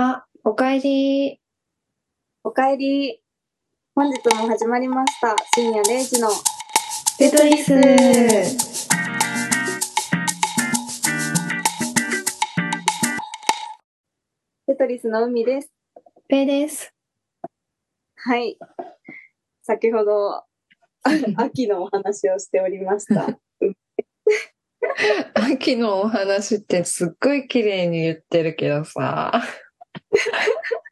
あ、おかえり。おかえり。本日も始まりました。深夜0時のテトリス。テトリスの海です。ペイです。はい。先ほど、あ 秋のお話をしておりました。秋のお話ってすっごい綺麗に言ってるけどさ。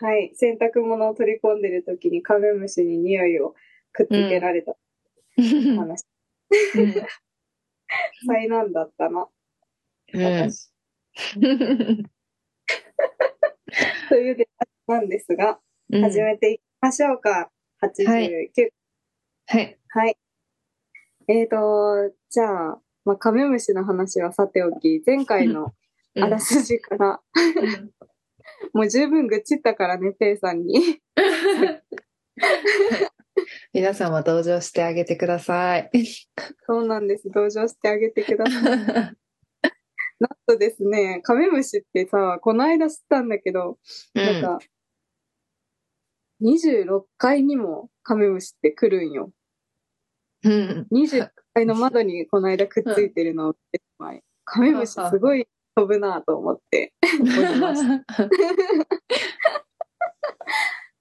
はい。洗濯物を取り込んでる時にカメムシに匂いをくっつけられた話。災難だったな。うん私というでなんですが、うん始めていきましょうか。89。はい。はい。えーと、じゃあ、まあ、カメムシの話はさておき、前回のあらすじから、うんもう十分愚痴ったからね、ペイさんに。皆様同情してあげてください。そうなんです。同情してあげてください。なんとですね、カメムシってさ、この間知ったんだけど、なんか、26階にもカメムシって来るんよ。うん。26階の窓にこの間くっついてるのを見てしまい、カメムシすごい飛ぶなと思っておりました。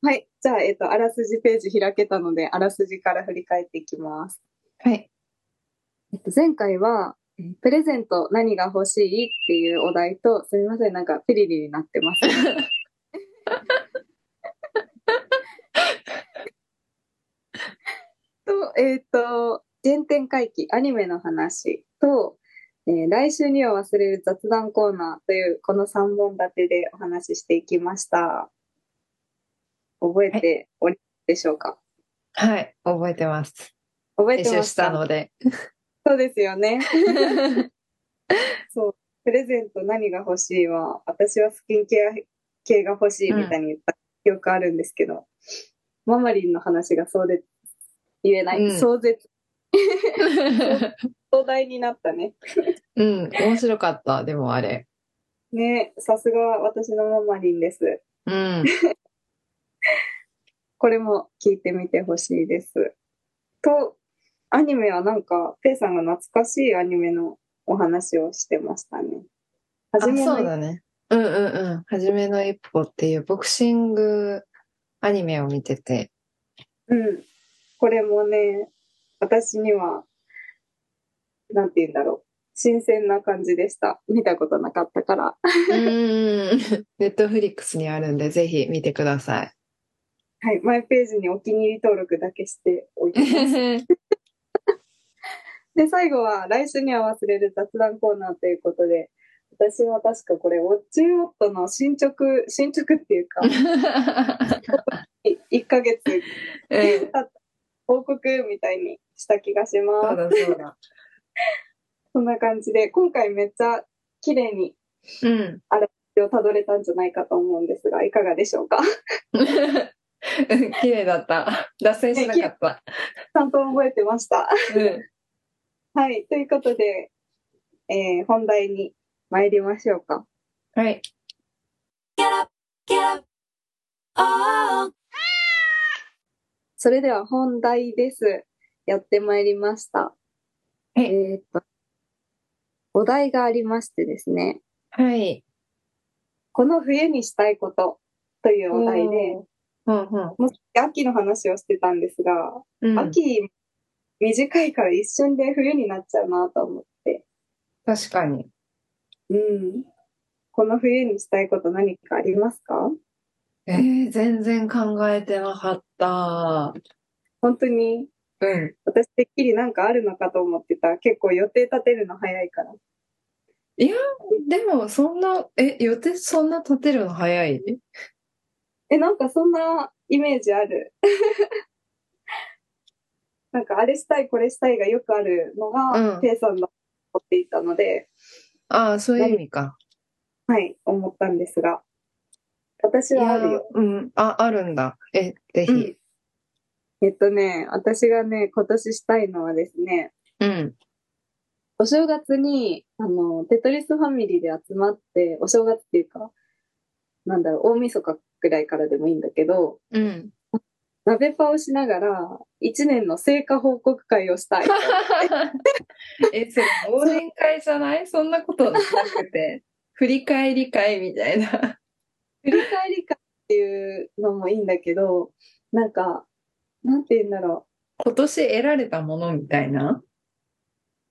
はい。じゃあ、えっ、と、あらすじページ開けたので、あらすじから振り返っていきます。はい。えっと、前回は、えープレゼント何が欲しいっていうお題と、すみません、なんかピリリになってます。と、えっ、と、原点回帰、アニメの話と、えー来週には忘れる雑談コーナーという、この3本立てでお話ししていきました。覚えておりでしょうか、はい。覚えてます。覚えてました？たので。そうですよね。そう。プレゼント何が欲しいは、私はスキンケア系が欲しいみたいに言った記憶あるんですけど、ママリンの話がそうで、言えない。うん壮絶。壮大になったね。うん。面白かった。でもあれ。ねさすが私のママリンです。うん。これも聞いてみてほしいです。と、アニメはなんか、ペイさんが懐かしいアニメのお話をしてましたね。あ、初めのそうだね。うんうんうん。はじめの一歩っていうボクシングアニメを見てて。うん。これもね、私には、なんて言うんだろう。新鮮な感じでした。見たことなかったから。うん。ネットフリックスにあるんで、ぜひ見てください。はい。マイページにお気に入り登録だけしておいてます。で、最後は、来週には忘れる雑談コーナーということで、私は確かこれ、ウォッチウォットの進捗、進捗っていうか、1ヶ月経った報告みたいにした気がします。そうだそうだ。そんな感じで、今回めっちゃ綺麗にうん。をたどれたんじゃないかと思うんですが、いかがでしょうか？綺麗だった。脱線しなかった。ちゃんと覚えてました。うん。はい。ということで、えー本題に参りましょうか。はい。それでは本題です。やってまいりました。はいえーっと、お題がありましてですね、はい。この冬にしたいことというお題で、うんうん。秋の話をしてたんですが、うん、秋短いから一瞬で冬になっちゃうなと思って、確かに。うん。この冬にしたいこと何かありますか？えー、全然考えてなかった。本当に？うん。私てっきりなんかあるのかと思ってた。結構予定立てるの早いから。でも、そんな、え、予定そんな立てるの早い？え、なんかそんなイメージある。なんかあれしたいこれしたいがよくあるのうん、がペイさんだと思っていたので、ああ、そういう意味か。はい、思ったんですが。私はあるよ。いやうん。あ、あるんだ。え、ぜひ。えっとね、私がね、今年したいのはですね、うん。お正月に、あの、テトリスファミリーで集まって、お正月っていうか、なんだろう、大晦日ぐらいからでもいいんだけど、うん。鍋パをしながら、一年の成果報告会をしたい。え、それ忘年会じゃない？そんなことなくて。振り返り会みたいな。振り返り会っていうのもいいんだけど、なんか、なんて言うんだろ今年得られたものみたいな？う。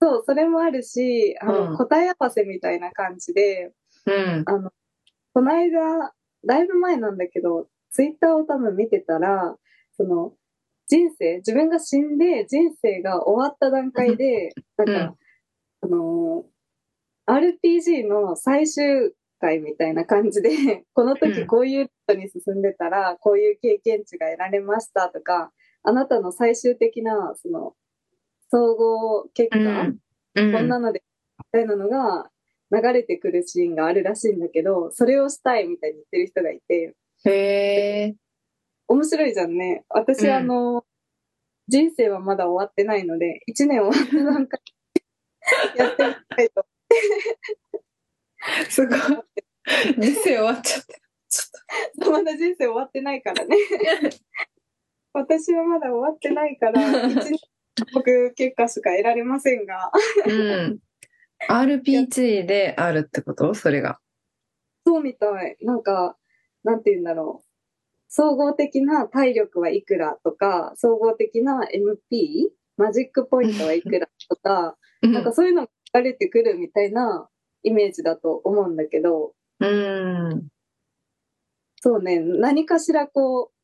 そう、それもあるし、あの、うん答え合わせみたいな感じで、うん。あの、この間、だいぶ前なんだけど、ツイッターを多分見てたら、その、人生、自分が死んで人生が終わった段階で、なんか、あのー、RPG の最終回みたいな感じで、このうん時こういうことに進んでたら、こういう経験値が得られましたとか、あなたの最終的な、その、総合結果、うん。うんこんなので、みたいなのが流れてくるシーンがあるらしいんだけど、それをしたいみたいに言ってる人がいて、へえ。面白いじゃんね。私、うんあの、人生はまだ終わってないので、1年終わった段階で やってみたいと すごい。人生終わっちゃって。ちょまだ人生終わってないからね。私はまだ終わってないから、1年僕結果しか得られませんが。うん。RPG であるってこと？それが。そうみたい。なんか、なんて言うんだろう。総合的な体力はいくらとか、総合的な MP? マジックポイントはいくらとか、なんかそういうのが書かれてくるみたいなイメージだと思うんだけど、うん。そうね、何かしらこう、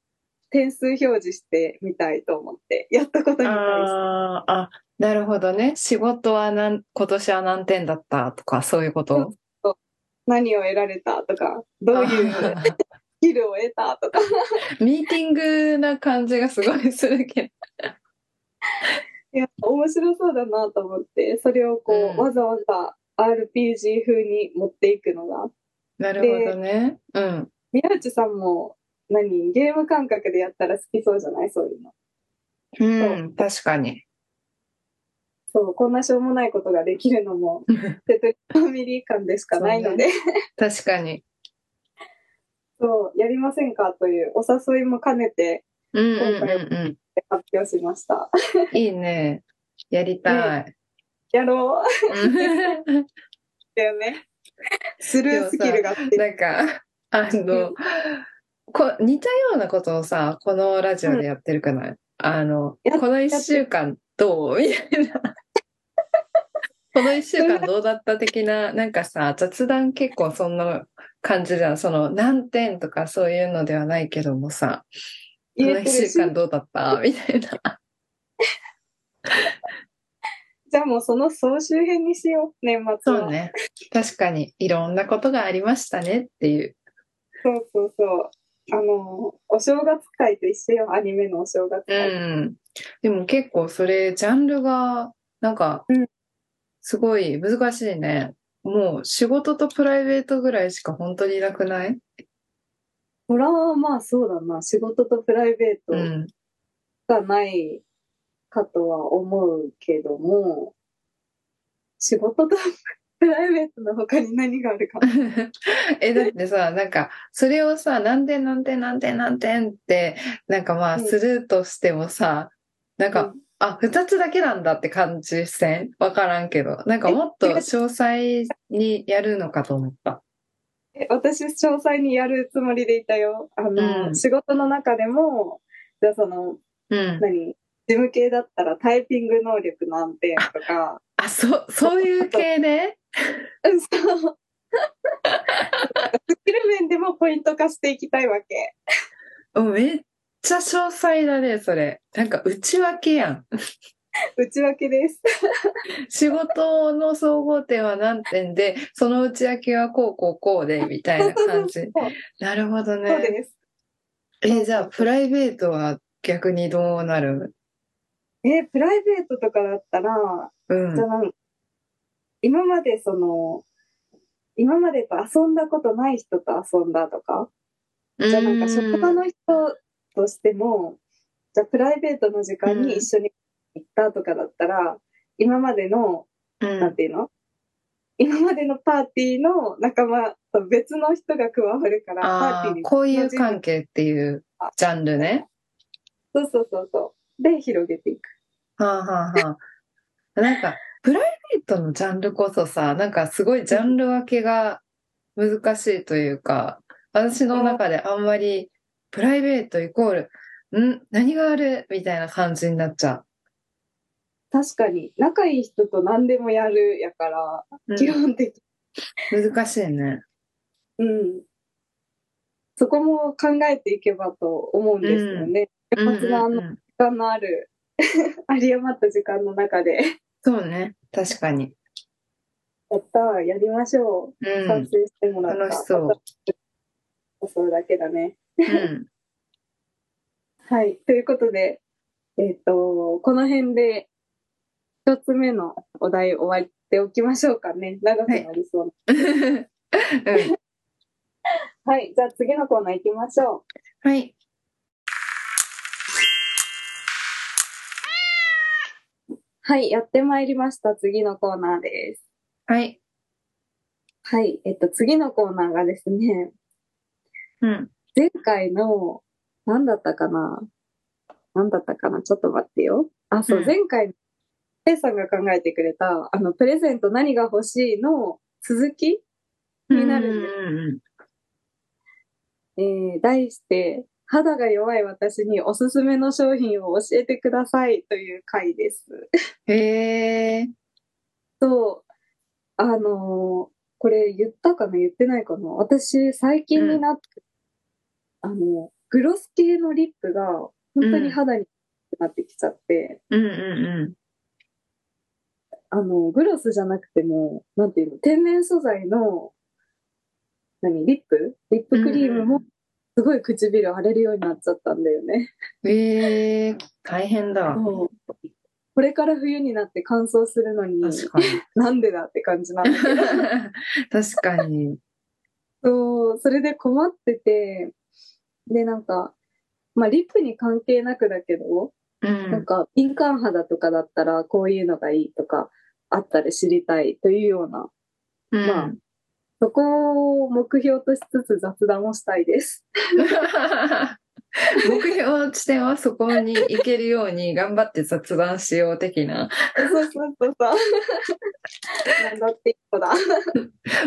点数表示してみたいと思って、やったことに対して。ああ、あ、なるほどね。仕事は何、今年は何点だったとか、そういうこと？何を得られたとか、どういう スキルを得たとか。ミーティングな感じがすごいするけいや、面白そうだなと思って、それをこう、うんわざわざ RPG 風に持っていくのが。ど。なるほどね。うん。宮内さんも何、ゲーム感覚でやったら好きそうじゃない？そういうの。うん、確かに。そう、こんなしょうもないことができるのも、テトリファミリー感でしかないので、確かに。そう、やりませんか？というお誘いも兼ねてうんうんうん発表しました。うん。いいね。やりたい。やろううん だよね。スルースキルが。なんか、あの、こ似たようなことをさ、このラジオでやってるかな、あの、やこの一週間どう？みたいな。この一週間どうだった的な、なんかさ、雑談結構そんな感じじゃん。その何点とかそういうのではないけどもさ、この一週間どうだった？みたいな。じゃあもうその総集編にしよう、年末は。そうね。確かにいろんなことがありましたねっていう。そうそうそう。あの、お正月会と一緒よ、アニメのお正月う会。ん。でも結構それ、ジャンルが、なんかうん、すごい難しいね。もう仕事とプライベートぐらいしか本当になくない？そらまあそうだな、仕事とプライベートうん。がないかとは思うけども、仕事とプライベートの他に何があるか。え、だってさ、なんか、それをさ、何点何点何点何点って、なんかまあ、うんするとしてもさ、なんか、うんあ、二つだけなんだって感じせん？わからんけど。なんかもっとえ詳細にやるのかと思った。え私、詳細にやるつもりでいたよ。あの、うん仕事の中でも、じゃあその、うん。何？事務系だったらタイピング能力何点とか、あ、そ、そういう系ね。うんそう。スキル面でもポイント化していきたいわけ。うんめっちゃ詳細だね、それ。なんか内訳やん。内訳です。仕事の総合点は何点で、その内訳はこうこうこうで、みたいな感じ。なるほどそうね。です。え、じゃあ、プライベートは逆にどうなる？え、プライベートとかだったら、うんじゃ。あ今までその、今までと遊んだことない人と遊んだとか、じゃあなんか職場の人としても、じゃあプライベートの時間に一緒に行ったとかだったら、今までのうんなんていうの？今までのパーティーの仲間と別の人が加わるから、パーティーにこういう関係っていうジャンルね。そうそうそうそう。で、広げていく。はあはあはあ。なんか、プライベートのジャンルこそさ、なんかすごいジャンル分けが難しいというか、私の中であんまりプライベートイコール、ん？何がある？みたいな感じになっちゃ確かに、仲いい人と何でもやるやから、う。基本的難しいね。うん。そこも考えていけばと思うんですよね。うん年末のあの時うんうん間のある、有り余った時間の中で、そうね。確かに。やったー、やりましょう。うん。賛成してもらった。楽しそう。それだけだね。うん。はい。ということで、えっ、と、この辺で、一つ目のお題終わっておきましょうかね。長くなりそうな。うん。はい。じゃあ次のコーナー行きましょはい。はい。やってまいりました。次のコーナーです。はい。はい。えっと、次のコーナーがですね、うん。前回の、何だったかな？何だったかな？ちょっと待ってよ。あ、そう、うん前回、ペイさんが考えてくれた、あの、プレゼント何が欲しいの続きになるんですうんうんえー題して、肌が弱い私におすすめの商品を教えてくださいという回です。うん。へえ。そう、あのーこれ言ったかな言ってないかな私、最近になって、あの、グロス系のリップが本当に肌になってきちゃって、うんうんあの、グロスじゃなくても、なんていうの、天然素材の、何、リップ？リップクリームもうんうん、すごい唇荒れるようになっちゃったんだよね。うん。ええ、大変だ。これから冬になって乾燥するのに、確かに。なんでだって感じなんだけど。確かに。そう、それで困ってて、で、なんか、まあ、リップに関係なくだけど、うなんん。か、敏感肌とかだったら、こういうのがいいとか、あったら知りたいというような、うんまあそこを目標としつつ雑談をしたいです。目標地点はそこに行けるように頑張って雑談しよう的な。そうそうそうそう。なんだっていい子だ。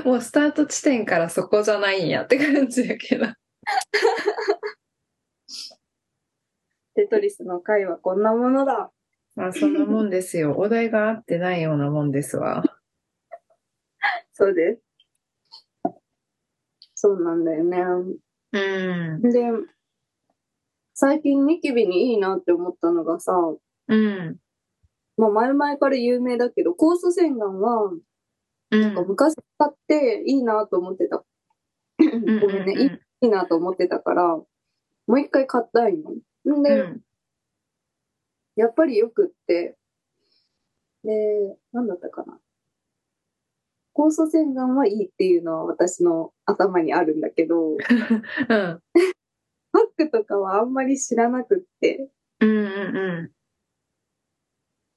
もうスタート地点からそこじゃないんやって感じやけど。テトリスの回はこんなものだ。まあそんなもんですよ。お題が合ってないようなもんですわ。そうです。そうなんだよね。うん。で、最近ニキビにいいなって思ったのがさ、うん。まあ前々から有名だけど、酵素洗顔は、うん。昔使っていいなと思ってた。ごめんね、いいいいなと思ってたから、もう一回買ったいの。んで、うん。やっぱりよくって、で、なんだったかな。酵素洗顔はいいっていうのは私の頭にあるんだけど、うん。パックとかはあんまり知らなくって、うんうんうん。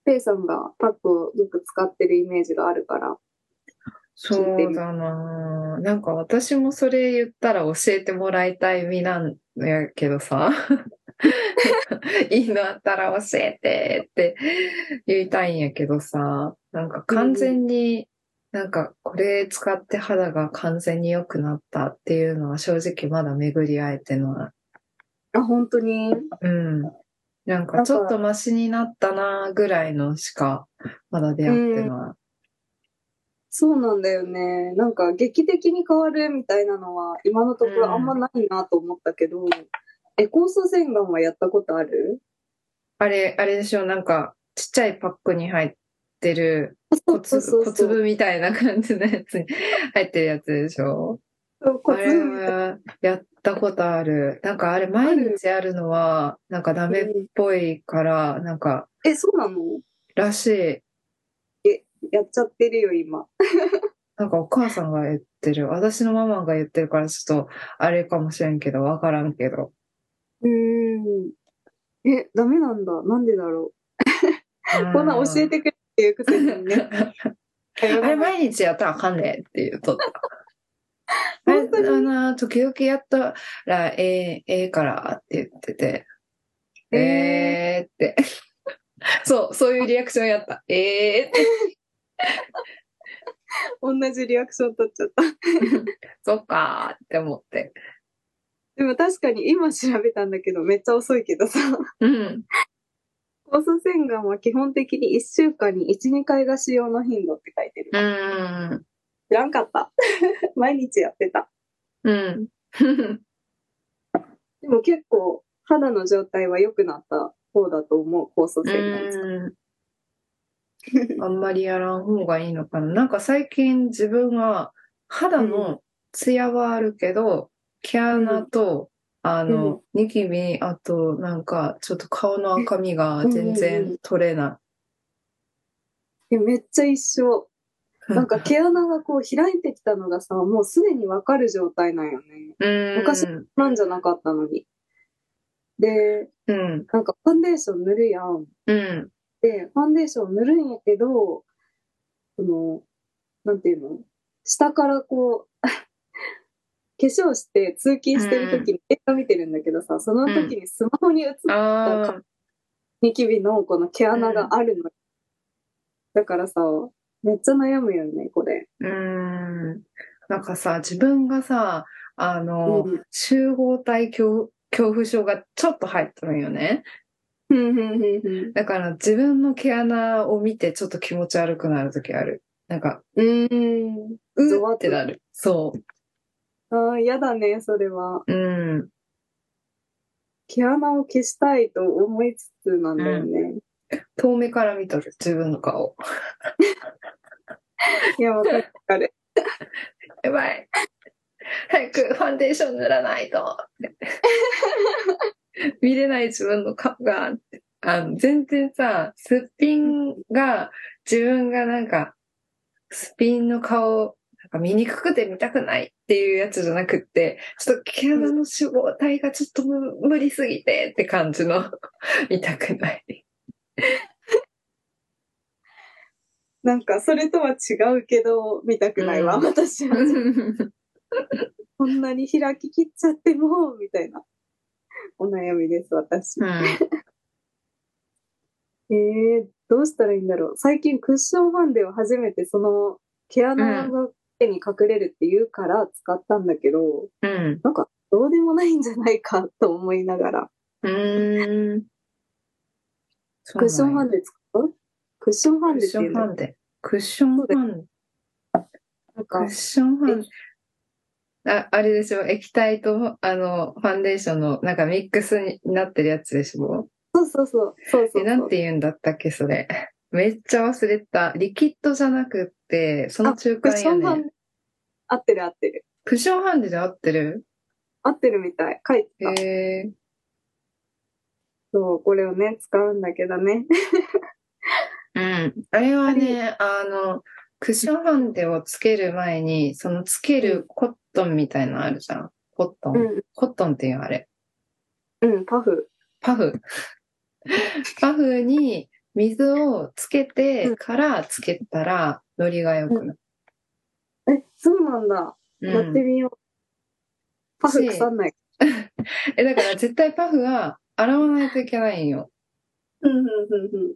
ペイさんがパックをよく使ってるイメージがあるから、そうだなぁなんか私もそれ言ったら教えてもらいたい身なんやけどさ。いいのあったら教えてって言いたいんやけどさ。なんか完全に、なんかこれ使って肌が完全に良くなったっていうのは正直まだ巡り合えてない。あ、本当に？うん。なんかちょっとマシになったなぐらいのしかまだ出会ってない。そうなんだよね。なんか劇的に変わるみたいなのは今のところあんまないなと思ったけど、え、酵素洗顔はやったことある？あれ、あれでしょ、なんか、ちっちゃいパックに入ってる小粒、小粒みたいな感じのやつに入ってるやつでしょ？そうあれはやったことある。なんかあれ毎日やるのは、なんかダメっぽいから、なんか、え、そうなの？らしい。やっちゃってるよ、今。なんかお母さんが言ってる。私のママが言ってるからちょっと、あれかもしれんけど、わからんけど。うーん。え、ダメなんだ。なんでだろう？こんな教えてくれっていうくせにね。あれ 毎日やったらあかんねって言うと った。あれあの、時々やったらええ、ええからって言ってて、ええーって。そう、そういうリアクションやった。ええーって。同じリアクション取っちゃった。そっかーって思って。でも確かに今調べたんだけど、めっちゃ遅いけどさ、うん。酵素洗顔は基本的に1週間に1、2回が使用の頻度って書いてる。うん。知らんかった。毎日やってた。うん。でも結構肌の状態は良くなった方だと思う、酵素洗顔あんまりやらん方がいいのかな。なんか最近自分は肌のツヤはあるけど、毛穴と、あの、ニキビ、あとなんかちょっと顔の赤みが全然取れなえめっちゃ一緒。い。なんか毛穴がこう開いてきたのがさ、もうすでにわかる状態なんよね。うん。昔なんじゃなかったのに。で、うん。なんかファンデーション塗るやん。うん。で、ファンデーション塗るんやけど、その、なんていうの？下からこう、化粧して通勤してる時に映画見てるんだけどさ、その時にスマホに映ったニキビのこの毛穴があるの。だからさ、めっちゃ悩むよね、これ。うん。なんかさ、自分がさ、あの、うん集合体恐恐怖症がちょっと入ってるよね。だから自分の毛穴を見てちょっと気持ち悪くなるときある。なんか、うーん。うってなる。そああ、嫌だね、それは。う。うん。毛穴を消したいと思いつつなんだよね。遠目から見とる、自分の顔。いや、わかるわかる。やばい。早くファンデーション塗らないと。見れない自分の顔が。あの全然さ、すっぴんが、自分がなんか、すっぴんの顔、見にくくて見たくないっていうやつじゃなくって、ちょっと毛穴の脂肪体がちょっと無無理すぎてって感じの、見たくない。なんか、それとは違うけど、見たくないわ、うん私は。こんなに開ききっちゃっても、みたいな。お悩みです、私。えー、どうしたらいいんだろう。最近クッションファンデを初めてその毛穴が手に隠れるって言うから使ったんだけど、うん。なんかどうでもないんじゃないかと思いながら。うん。クッションファンデ使う？クッションファンクッションデっていうのファンデ。クッションファンデ。なんクかッ、ションファンデ。あ、あれでしょ？液体と、あの、ファンデーションの、なんかミックスになってるやつでしょ？そうそうそう。そうそうそうえ、なんて言うんだったっけ、それ。めっちゃ忘れた。リキッドじゃなくその中クッショ間やね。ンファンデ。合ってる合ってる。クッションファンデで合ってる？合ってるみたい。書いてた。へえそう、これをね、使うんだけどね。うん。あれはね、あの、クッションファンデをつける前に、そのつけるコットンみたいなのあるじゃん。コットン。うん。コットンっていうあれ。うん、パフ。パフ。パフに水をつけてからつけたら、ノリが良くなる。え、そうなんだ。うんやってみよう。パフし腐んない。え、だから絶対パフは洗わないといけないんよ。うん、うん、うん、うん。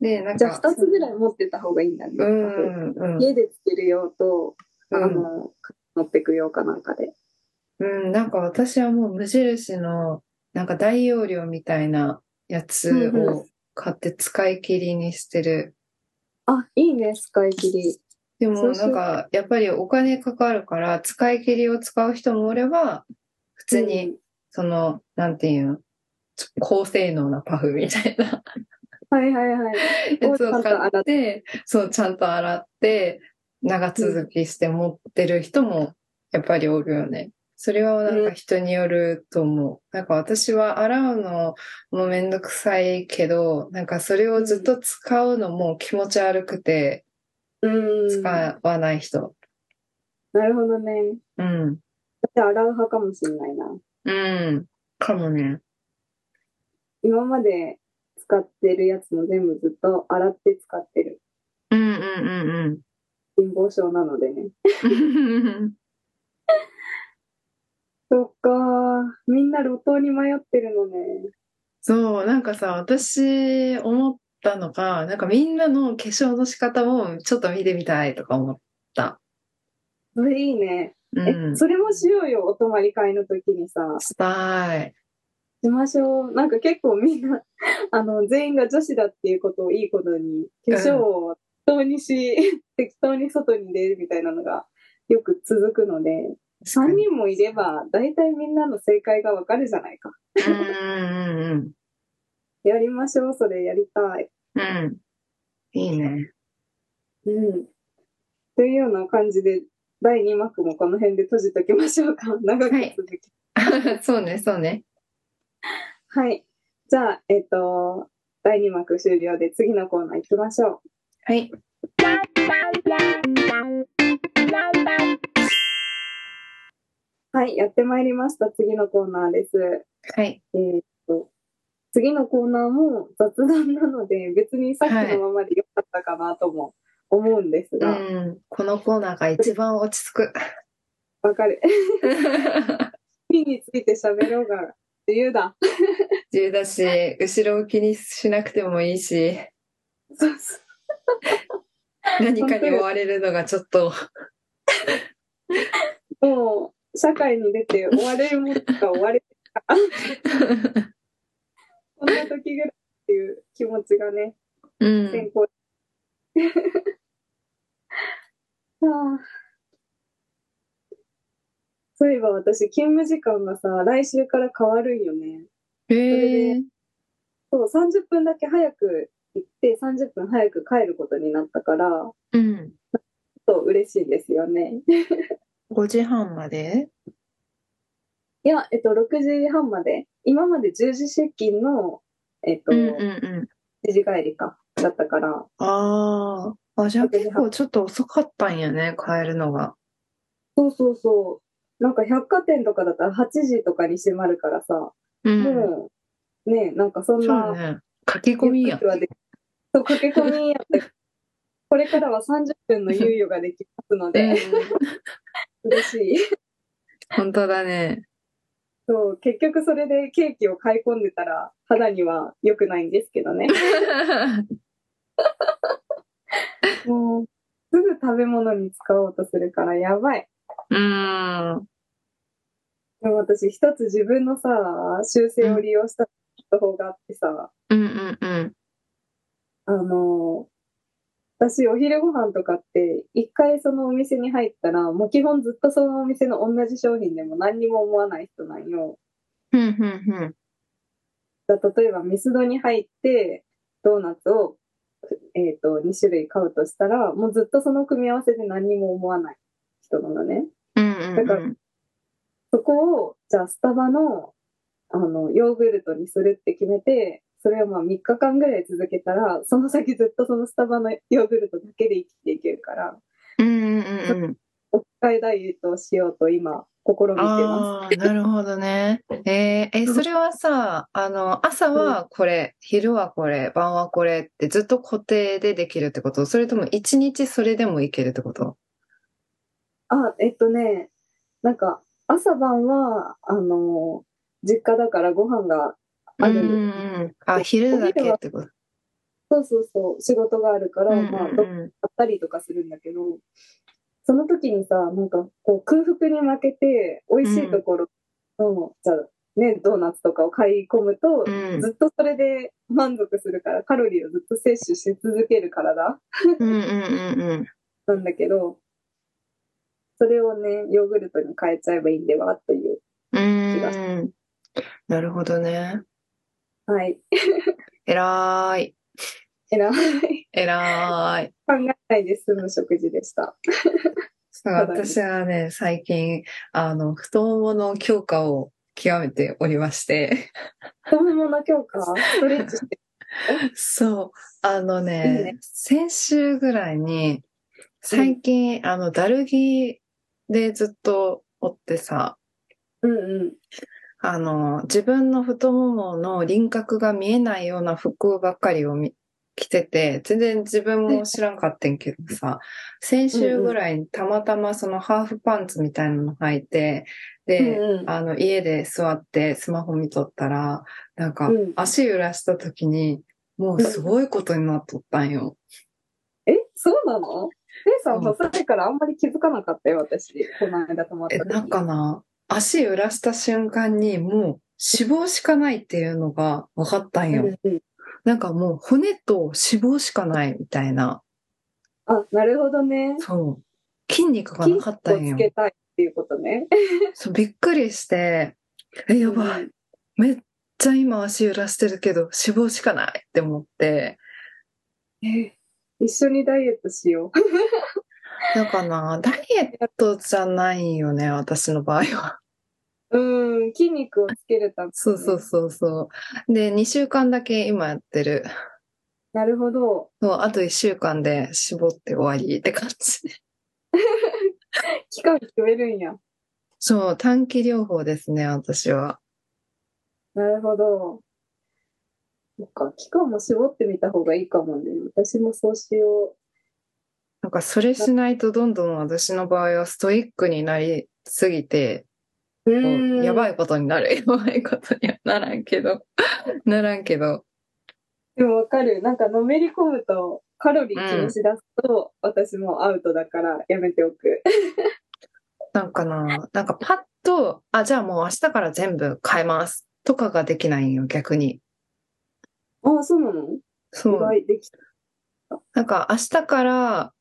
で、なんか。じゃあ、二つぐらい持ってた方がいいんだね。うん、うん。家でつける用と、あうんの、持ってく用かなんかで。うん、なんか私はもう無印の、なんか大容量みたいなやつうんうを買って使い切りにしてる。あ、いいね、使い切り。でもそうしようんなか、やっぱりお金かかるから、使い切りを使う人もおれば、普通に、その、なんていうの、高性能なパフみたいなうん。はいはいはい。やつを買って、そう、ちゃんと洗って、長続きして持ってる人も、やっぱりおるよね。それはなんか人によると思う。なんか私は洗うのもめんどくさいけど、なんかそれをずっと使うのも気持ち悪くて、うん。使わない人。なるほどね。うん。私洗う派かもしれないな。うん。かもね。今まで使ってるやつも全部ずっと洗って使ってる。うんうんうん貧乏症なのでね。うん。そっかみんな路頭に迷ってるのね。そう、なんかさ、私思ったのが、なんかみんなの化粧の仕方もちょっと見てみたいとか思った。それいいね。え、うん。それもしようよ、お泊まり会の時にさ。したい。しましょう。なんか結構みんな、あの、全員が女子だっていうことをいいことに、化粧を適当にし、適当に外に出るみたいなのがよく続くので、3人もいれば、大体みんなの正解がわかるじゃないか。うんうんうんやりましょう、それやりたい。うん。うん。いいね。うん。というような感じで、第2幕もこの辺で閉じときましょうか。長く続き。そうね、そうね。はい。じゃあ、えっ、と、第2幕終了で次のコーナー行きましょう。はい。はい、やってまいりました。次のコーナーです。はい。えーっと、次のコーナーも雑談なので、別にさっきのままでよかったかなとも思うんですうが、ん。このコーナーが一番落ち着く。わ、かる。火について喋ろうが自由だ。自由だし、後ろを気にしなくてもいいし、そうそう何かに追われるのがちょっと、もう、社会に出て追われるものが追われから、こんな時ぐらいっていう気持ちがね、うん。先行。はあそういえば私、勤務時間がさ、来週から変わるんよね。へえ。そう、30分だけ早く行って、30分早く帰ることになったから、うん。そう、嬉しいですよね。5時半まで？いや、えっと、6時半まで、今まで10時出勤の、えっと、うんうんうん。1時帰りか、だったから、ああ。あ、じゃあ結構ちょっと遅かったんやね、帰るのが。そうそうそう。なんか百貨店とかだったら8時とかに閉まるからさ、うん。もう、ね、なんかそんそうな、ね。駆け込みや。そう、駆け込みやって、これからは30分の猶予ができますのうんで、嬉しい。本当だね。そう、結局それでケーキを買い込んでたら肌には良くないんですけどね。もう、すぐ食べ物に使おうとするからやばい。うん。でも私一つ自分のさ、修正を利用した方法があってさ、うんうんうん。あの、私お昼ご飯とかって一回そのお店に入ったらもう基本ずっとそのお店の同じ商品でも何にも思わない人なんよ。うんうんうん。だ例えばミスドに入ってドーナツを、えっと2種類買うとしたらもうずっとその組み合わせで何にも思わない人なのね。うんうんだからそこをじゃあスタバのあのヨーグルトにするって決めてそれをまあ3日間ぐらい続けたらその先ずっとそのスタバのヨーグルトだけで生きていけるからうんうんうんダイエットをしようと今試みてまああ、なるほどね。えー、え、それはさ、あの、朝はこれ、昼はこれ、晩はこれってずっと固定でできるってこと？それとも一日それでもいけるってこと？す。あ、えっとね、なんか朝晩はあの実家だからご飯があるうん。あ、昼だけってこと？そうそうそう仕事があるから、まあどっかうんったりとかするんだけど、その時にさ、なんかこう空腹に負けて、美味しいところの、じゃあね、ドーナツとかを買い込むと、うんずっとそれで満足するから、カロリーをずっと摂取し続ける体うんうんうんうん。なんだけど、それをね、ヨーグルトに変えちゃえばいいんではという。うーん。なるほどね。はい。えらーい。えらい。えらーい。考えないで済む食事でした。私はね、最近、あの、太ももの強化を極めておりまして。太ももの強化、ストレッチして。そう。あのねね、先週ぐらいに、最近、あの、だるぎでずっとおってさ、うんうん。あの、自分の太ももの輪郭が見えないような服ばっかりをみ来てて、全然自分も知らんかったんけどさ、先週ぐらいにたまたまそのハーフパンツみたいなの履いて、で、うんうんあの、家で座ってスマホ見とったら、なんかうん、足揺らした時に、もうすごいことになっとったんよ。え、そうなの？ペイさんうん細いからあんまり気づかなかったよ、私。この間泊まったえ、時。なんかな、足揺らした瞬間にもう脂肪しかないっていうのが分かったんよ。なんかもう骨と脂肪しかないみたいな。あ、なるほどね。そう。筋肉が筋なかったんよをつ。けたいっていうことね。そう、びっくりして、え、やばい。めっちゃ今足揺らしてるけど脂肪しかないって思って。え一緒にダイエットしよう。だからな、ダイエットじゃないよね、私の場合は。うん、筋肉をつけるために。そうそうそうそう。で、2週間だけ今やってる。なるほど。そう、あと1週間で絞って終わりって感じ。期間決めるんや。そう、短期療法ですね、私は。なるほど。そっか、期間も絞ってみた方がいいかもね。私もそうしよなんかそれしないとどんどん私の場合はストイックになりすぎて、やばいことになる。やばいことにはならんけど。ならんけど。でもわかる。なんかのめり込むとカロリー気にしだすと、私もアウトだからやめておく。なんかな、なんかパッと、あ、じゃあもう明日から全部変えます。とかができないんよ、逆に。ああ、そうなの？意そう。外できた。なんか明日から、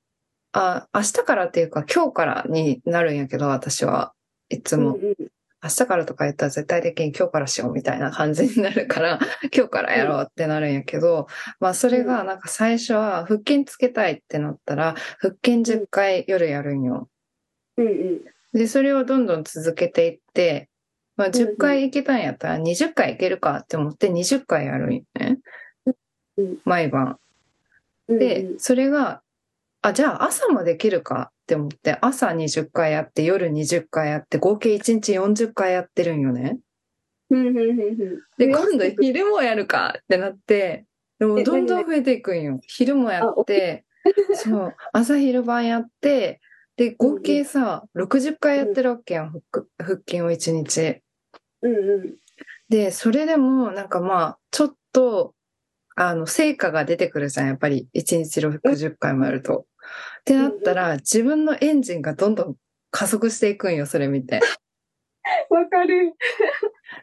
あ、明日からっていうか今日からになるんやけど、私はいつも。うんうん明日からとか言ったら絶対的に今日からしようみたいな感じになるから、今日からやろうってなるんやけど、まあそれがなんか最初は腹筋つけたいってなったら、腹筋10回夜やるんよ。うんうん。で、それをどんどん続けていって、まあうんうん10回いけたんやったら20回いけるかって思って20回やるんよねうん。毎晩。うんで、それが、あ、じゃあ朝もできるかって思って、朝20回やって、夜20回やって、合計1日40回やってるんよね。で、今度昼もやるかってなって、でもえどんどん増えていくんよ。昼もやって、そう、朝昼晩やって、で、合計さ、60回やってるわけやん、腹腹筋を1日。うんうん。で、それでも、なんかまあ、ちょっと、あの、成果が出てくるじゃん、やっぱり、1日60回もやると。ってなったら、自分のエンジンがどんどん加速していくんよ、それ見て。わかる。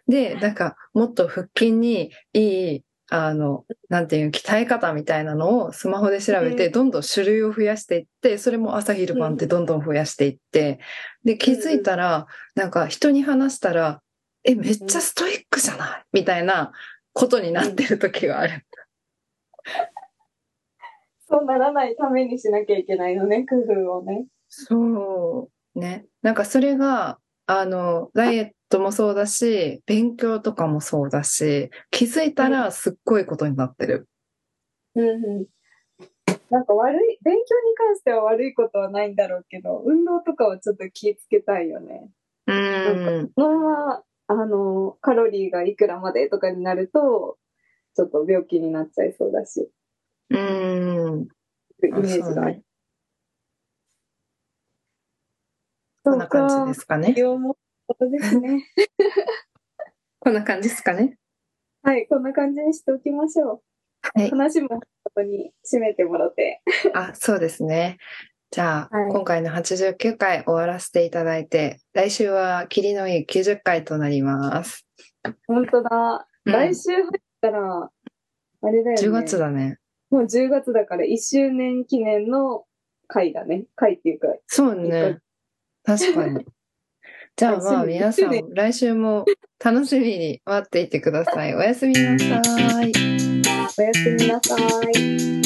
で、なんか、もっと腹筋にいい、あの、なんていう、鍛え方みたいなのをスマホで調べて、うんどんどん種類を増やしていって、それも朝昼晩ってどんどん増やしていって、で、気づいたら、なんか人に話したら、え、めっちゃストイックじゃない？みたいなことになってる時がある。そうならないためにしなきゃいけないのね、工夫をね。そう。ね。なんかそれが、あの、ダイエットもそうだし、勉強とかもそうだし、気づいたらすっごいことになってる。うんうん。なんか悪い、勉強に関しては悪いことはないんだろうけど、運動とかはちょっと気をつけたいよね。うなんん。このまま、あの、カロリーがいくらまでとかになると、ちょっと病気になっちゃいそうだし、うん。イメージがある。こんな感じですかね栄。養もことですね。こんな感じですかね。はい、こんな感じにしておきましょう。はい。話もことに締めてもらって。あ、そうですね。じゃあ、はい今回の89回終わらせていただいて、来週は霧のいい90回となります。本当だ。うん来週入ったら、あれだよね。10月だね。もう10月だから1周年記念の回だね。回っていうか。そうね。確かに。じゃあまあ皆さん、来週も楽しみに待っていてください。おやすみなさい。おやすみなさい。